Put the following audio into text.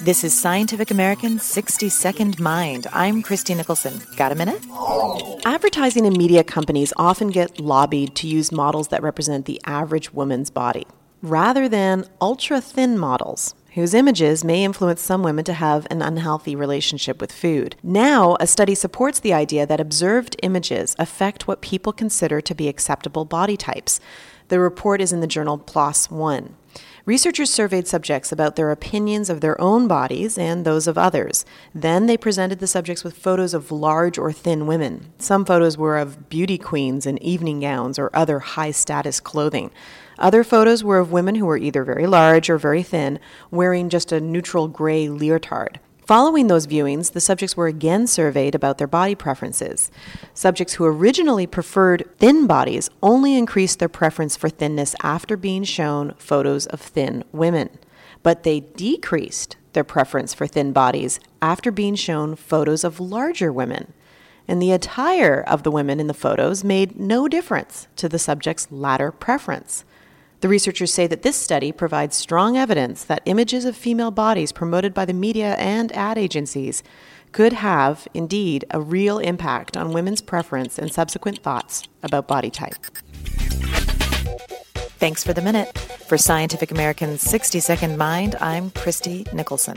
This is Scientific American's 60 Second Mind. I'm Christie Nicholson. Got a minute? Advertising and media companies often get lobbied to use models that represent the average woman's body, rather than ultra thin models whose images may influence some women to have an unhealthy relationship with food. Now, a study supports the idea that observed images affect what people consider to be acceptable body types. The report is in the journal PLOS One. Researchers surveyed subjects about their opinions of their own bodies and those of others. Then they presented the subjects with photos of large or thin women. Some photos were of beauty queens in evening gowns or other high status clothing. Other photos were of women who were either very large or very thin, wearing just a neutral gray leotard. Following those viewings, the subjects were again surveyed about their body preferences. Subjects who originally preferred thin bodies only increased their preference for thinness after being shown photos of thin women, but they decreased their preference for thin bodies after being shown photos of larger women. And the attire of the women in the photos made no difference to the subject's latter preference. The researchers say that this study provides strong evidence that images of female bodies promoted by the media and ad agencies could have, indeed, a real impact on women's preference and subsequent thoughts about body type. Thanks for the minute. For Scientific American's 60 Second Mind, I'm Christie Nicholson.